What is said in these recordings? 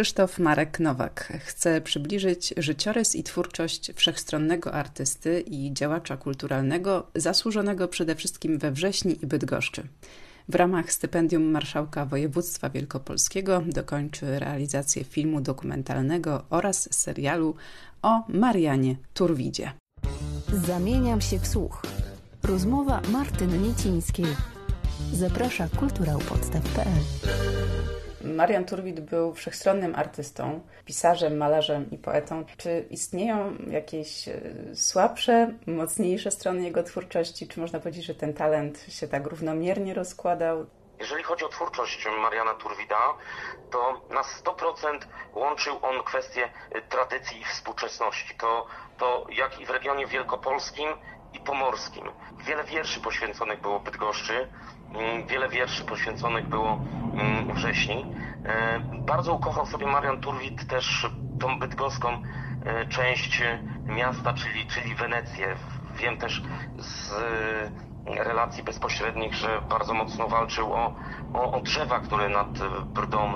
Krzysztof Marek Nowak chce przybliżyć życiorys i twórczość wszechstronnego artysty i działacza kulturalnego, zasłużonego przede wszystkim we Wrześni i Bydgoszczy. W ramach stypendium Marszałka Województwa Wielkopolskiego dokończy realizację filmu dokumentalnego oraz serialu o Marianie Turwidzie. Zamieniam się w słuch. Rozmowa Martyny Niecińskiej. Zaprasza kulturałpodstaw.pl Marian Turwid był wszechstronnym artystą, pisarzem, malarzem i poetą. Czy istnieją jakieś e, słabsze, mocniejsze strony jego twórczości? Czy można powiedzieć, że ten talent się tak równomiernie rozkładał? Jeżeli chodzi o twórczość Mariana Turwida, to na 100% łączył on kwestie tradycji i współczesności. To, to jak i w regionie wielkopolskim, i pomorskim. Wiele wierszy poświęconych było Bydgoszczy, mm, wiele wierszy poświęconych było mm, wrześni. E, bardzo ukochał sobie Marian Turwit też tą bydgoską e, część miasta, czyli, czyli Wenecję. Wiem też z e, relacji bezpośrednich, że bardzo mocno walczył o, o, o drzewa, które nad Brdą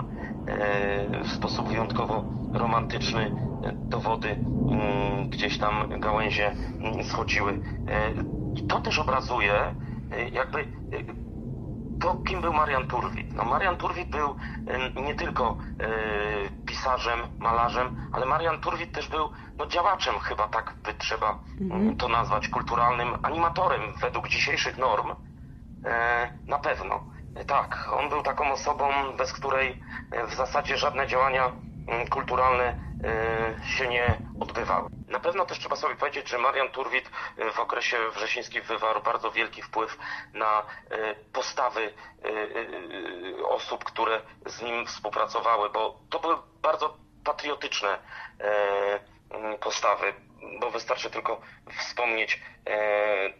w sposób wyjątkowo romantyczny do wody mm, gdzieś tam gałęzie mm, schodziły. E, I to też obrazuje e, jakby e, to, kim był Marian Turwit. No, Marian Turwit był nie tylko pisarzem, malarzem, ale Marian Turwit też był no, działaczem, chyba tak by trzeba mm, to nazwać, kulturalnym animatorem według dzisiejszych norm. Na pewno. Tak, on był taką osobą, bez której w zasadzie żadne działania kulturalne e, się nie odbywały. Na pewno też trzeba sobie powiedzieć, że Marian Turwit e, w okresie wrzesińskim wywarł bardzo wielki wpływ na e, postawy osób, które z nim współpracowały, bo to były bardzo patriotyczne mm, postawy, bo wystarczy tylko wspomnieć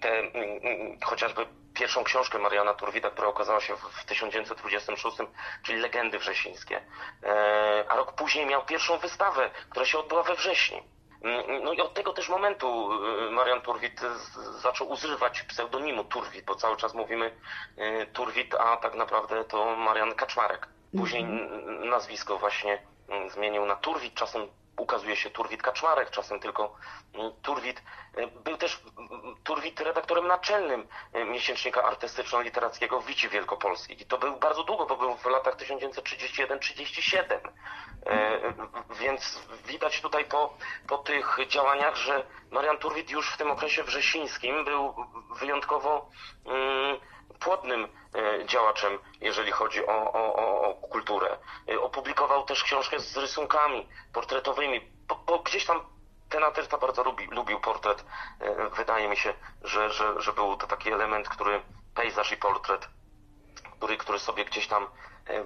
te mm, chociażby pierwszą książkę Mariana Turwida, która okazała się w 1926, czyli Legendy Wrzesińskie. E, a rok później miał pierwszą wystawę, która się odbyła we wrześniu. Mm, no i od tego też momentu e, Marian Turwit zaczął używać pseudonimu Turwit, bo cały czas mówimy e, Turwit, a tak naprawdę to Marian Kaczmarek. Później mhm. nazwisko właśnie mm, zmienił na Turwit, czasem ukazuje się Turwit Kaczmarek, czasem tylko mm, Turwit. E, był też mm, Turwit redaktorem naczelnym e, miesięcznika artystyczno-literackiego Wici Wielkopolskich. I to był bardzo długo, bo był w latach 1931-37. E, więc widać tutaj po, po tych działaniach, że Marian Turwit już w tym okresie wrzesińskim był wyjątkowo mm, płodnym e, działaczem, jeżeli chodzi o, o, o kulturę. E, opublikował też książkę z rysunkami portretowymi, bo, bo gdzieś tam ten artysta bardzo lubi, lubił portret. E, wydaje mi się, że, że, że był to taki element, który pejzaż i portret, który, który sobie gdzieś tam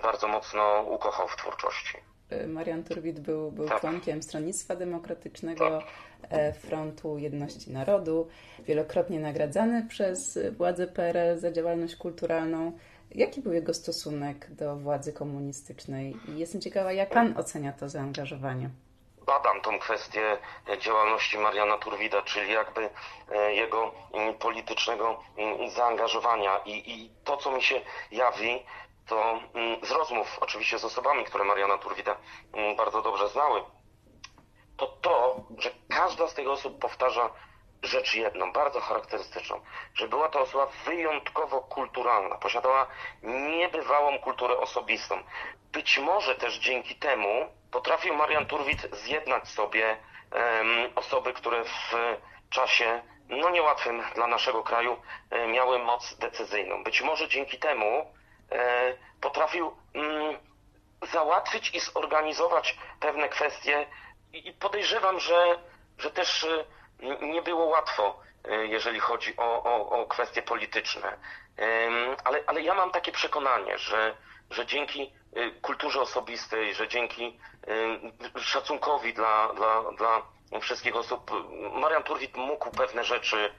bardzo mocno ukochał w twórczości. Marian Turwit był, był tak. członkiem Stronnictwa Demokratycznego, tak. E, Frontu Jedności Narodu, wielokrotnie nagradzany przez władze PRL za działalność kulturalną. Jaki był jego stosunek do władzy komunistycznej? I jestem ciekawa, jak pan ocenia to zaangażowanie? badam tą kwestię działalności Mariana Turwida, czyli jakby e, jego mm, politycznego mm, zaangażowania i, i to, co mi się jawi, to mm, z rozmów oczywiście z osobami, które Mariana Turwida mm, bardzo dobrze znały, to to, że każda z tych osób powtarza rzecz jedną, bardzo charakterystyczną, że była to osoba wyjątkowo kulturalna, posiadała niebywałą kulturę osobistą. Być może też dzięki temu potrafił Marian Turwit zjednać sobie um, osoby, które w czasie no niełatwym dla naszego kraju e, miały moc decyzyjną. Być może dzięki temu potrafił mm, załatwić i zorganizować pewne kwestie i podejrzewam, że, że też e, nie było łatwo, e, jeżeli chodzi o, o, o kwestie polityczne. Ale, ale ja mam takie przekonanie, że, że dzięki kulturze osobistej, że dzięki szacunkowi dla, dla, dla wszystkich osób, Marian Turwit mógł pewne rzeczy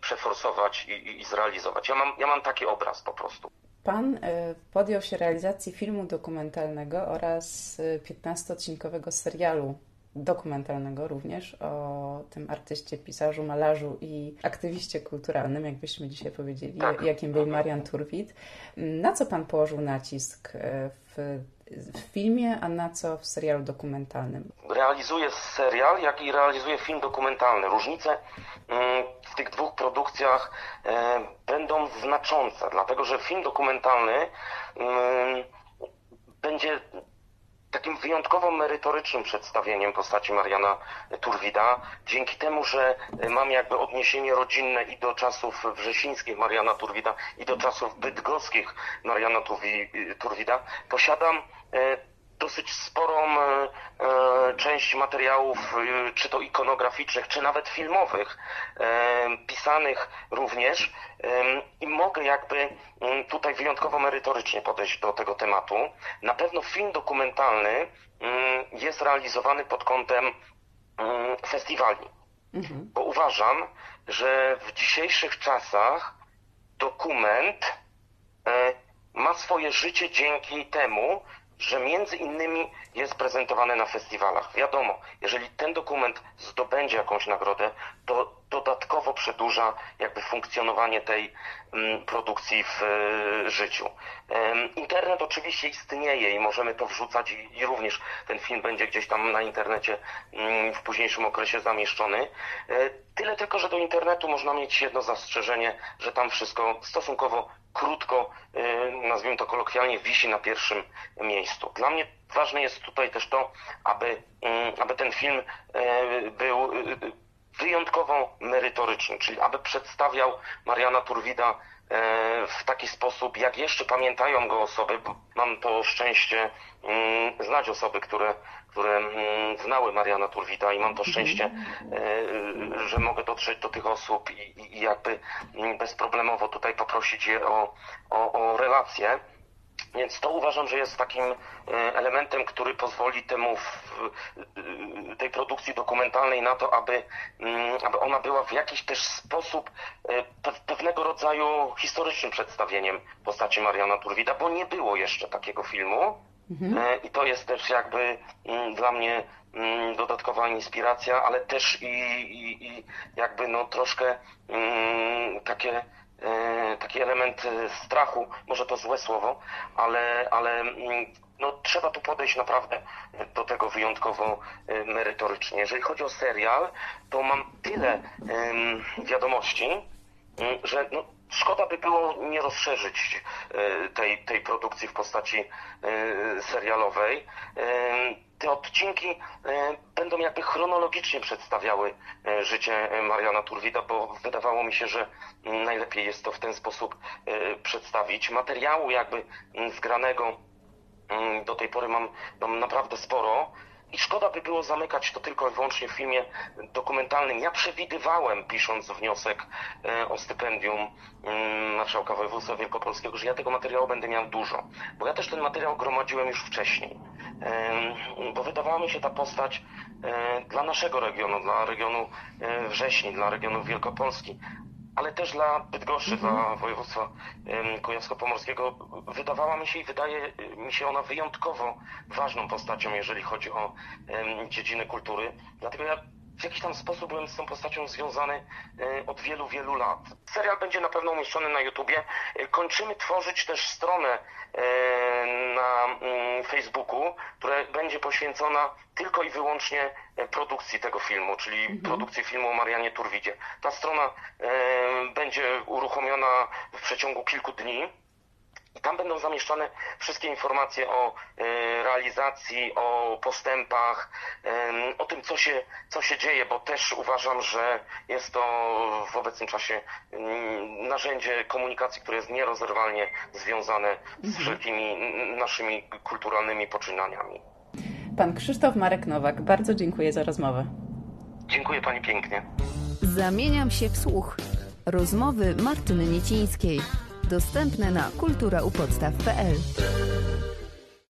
przeforsować i, i zrealizować. Ja mam, ja mam taki obraz po prostu. Pan e, podjął się realizacji filmu dokumentalnego oraz 15-odcinkowego e, serialu dokumentalnego również o tym artyście, pisarzu, malarzu i aktywiście kulturalnym, jakbyśmy dzisiaj powiedzieli, tak. jakim był Marian Turwit. Na co Pan położył nacisk e, w w filmie, a na co w serialu dokumentalnym? Realizuje serial, jak i realizuje film dokumentalny. Różnice mm, w tych dwóch produkcjach e, będą znaczące, dlatego że film dokumentalny mm, będzie takim wyjątkowo merytorycznym przedstawieniem postaci Mariana Turwida, dzięki temu, że mam jakby odniesienie rodzinne i do czasów wrzesińskich Mariana Turwida i do czasów bydgoskich Mariana Turwida, posiadam e, dosyć sporą e, e, część materiałów, e, czy to ikonograficznych, czy nawet filmowych, pisanych również i mogę jakby tutaj wyjątkowo merytorycznie podejść do tego tematu. Na pewno film dokumentalny jest realizowany pod kątem festiwali, mhm. bo uważam, że w dzisiejszych czasach dokument ma swoje życie dzięki temu, że między innymi jest prezentowany na festiwalach. Wiadomo, jeżeli ten dokument zdobędzie jakąś nagrodę, to dodatkowo przedłuża jakby funkcjonowanie tej mm, produkcji w e, życiu. Internet oczywiście istnieje i możemy to wrzucać i, również ten film będzie gdzieś tam na internecie mm, w późniejszym okresie zamieszczony. E, tyle tylko, że do internetu można mieć jedno zastrzeżenie, że tam wszystko stosunkowo krótko, e, nazwijmy to kolokwialnie, wisi na pierwszym miejscu. Dla mnie ważne jest tutaj też to, aby, mm, aby ten film był wyjątkowo merytoryczny, czyli aby przedstawiał Mariana Turwida e, w taki sposób, jak jeszcze pamiętają go osoby, mam to szczęście mm, znać osoby, które, które mm, znały Mariana Turwida i mam to szczęście, e, że mogę dotrzeć do tych osób i, i jakby mm, bezproblemowo tutaj poprosić je o, o, o relacje. Więc to uważam, że jest takim e, elementem, który pozwoli temu w, e, tej produkcji dokumentalnej na to, aby, mm, aby ona była w jakiś też sposób e, pewnego rodzaju historycznym przedstawieniem postaci Mariana Turwida, bo nie było jeszcze takiego filmu. Mhm. I to jest też jakby mm, dla mnie mm, dodatkowa inspiracja, ale też i, i, i jakby no troszkę takie taki element e, strachu, może to złe słowo, ale, ale mm, no, trzeba tu podejść naprawdę do tego wyjątkowo e, merytorycznie. Jeżeli chodzi o serial, to mam tyle wiadomości, mm, że no, szkoda by było nie rozszerzyć tej, tej produkcji w postaci serialowej te odcinki e, będą jakby chronologicznie przedstawiały e, życie Mariana Turwida, bo wydawało mi się, że najlepiej jest to w ten sposób e, przedstawić. Materiału jakby zgranego do tej pory mam, mam naprawdę sporo. I szkoda by było zamykać to tylko i wyłącznie w filmie dokumentalnym. Ja przewidywałem, pisząc wniosek e, o stypendium mm, Marszałka Województwa Wielkopolskiego, że ja tego materiału będę miał dużo. Bo ja też ten materiał gromadziłem już wcześniej. Bo wydawała mi się ta postać e, dla naszego regionu, dla regionu e, Wrześni, dla regionu Wielkopolski ale też dla Bydgoszczy, mhm. dla województwa kujawsko-pomorskiego wydawała mi się i wydaje mi się ona wyjątkowo ważną postacią, jeżeli chodzi o dziedziny kultury. Dlatego ja w jakiś tam sposób byłem z tą postacią związany e, od wielu, wielu lat. Serial będzie na pewno umieszczony na YouTubie. E, kończymy tworzyć też stronę e, na mm, Facebooku, która będzie poświęcona tylko i wyłącznie produkcji tego filmu, czyli mhm. produkcji filmu o Marianie Turwidzie. Ta strona będzie uruchomiona w przeciągu kilku dni. I tam będą zamieszczane wszystkie informacje o e, realizacji, o postępach, o tym, co się, co się dzieje, bo też uważam, że jest to w obecnym czasie mm, narzędzie komunikacji, które jest nierozerwalnie związane z mhm. wszelkimi naszymi kulturalnymi poczynaniami. Pan Krzysztof Marek Nowak, bardzo dziękuję za rozmowę. Dziękuję Pani pięknie. Zamieniam się w słuch. Rozmowy Martyny Niecińskiej dostępne na kulturaupodstaw.pl.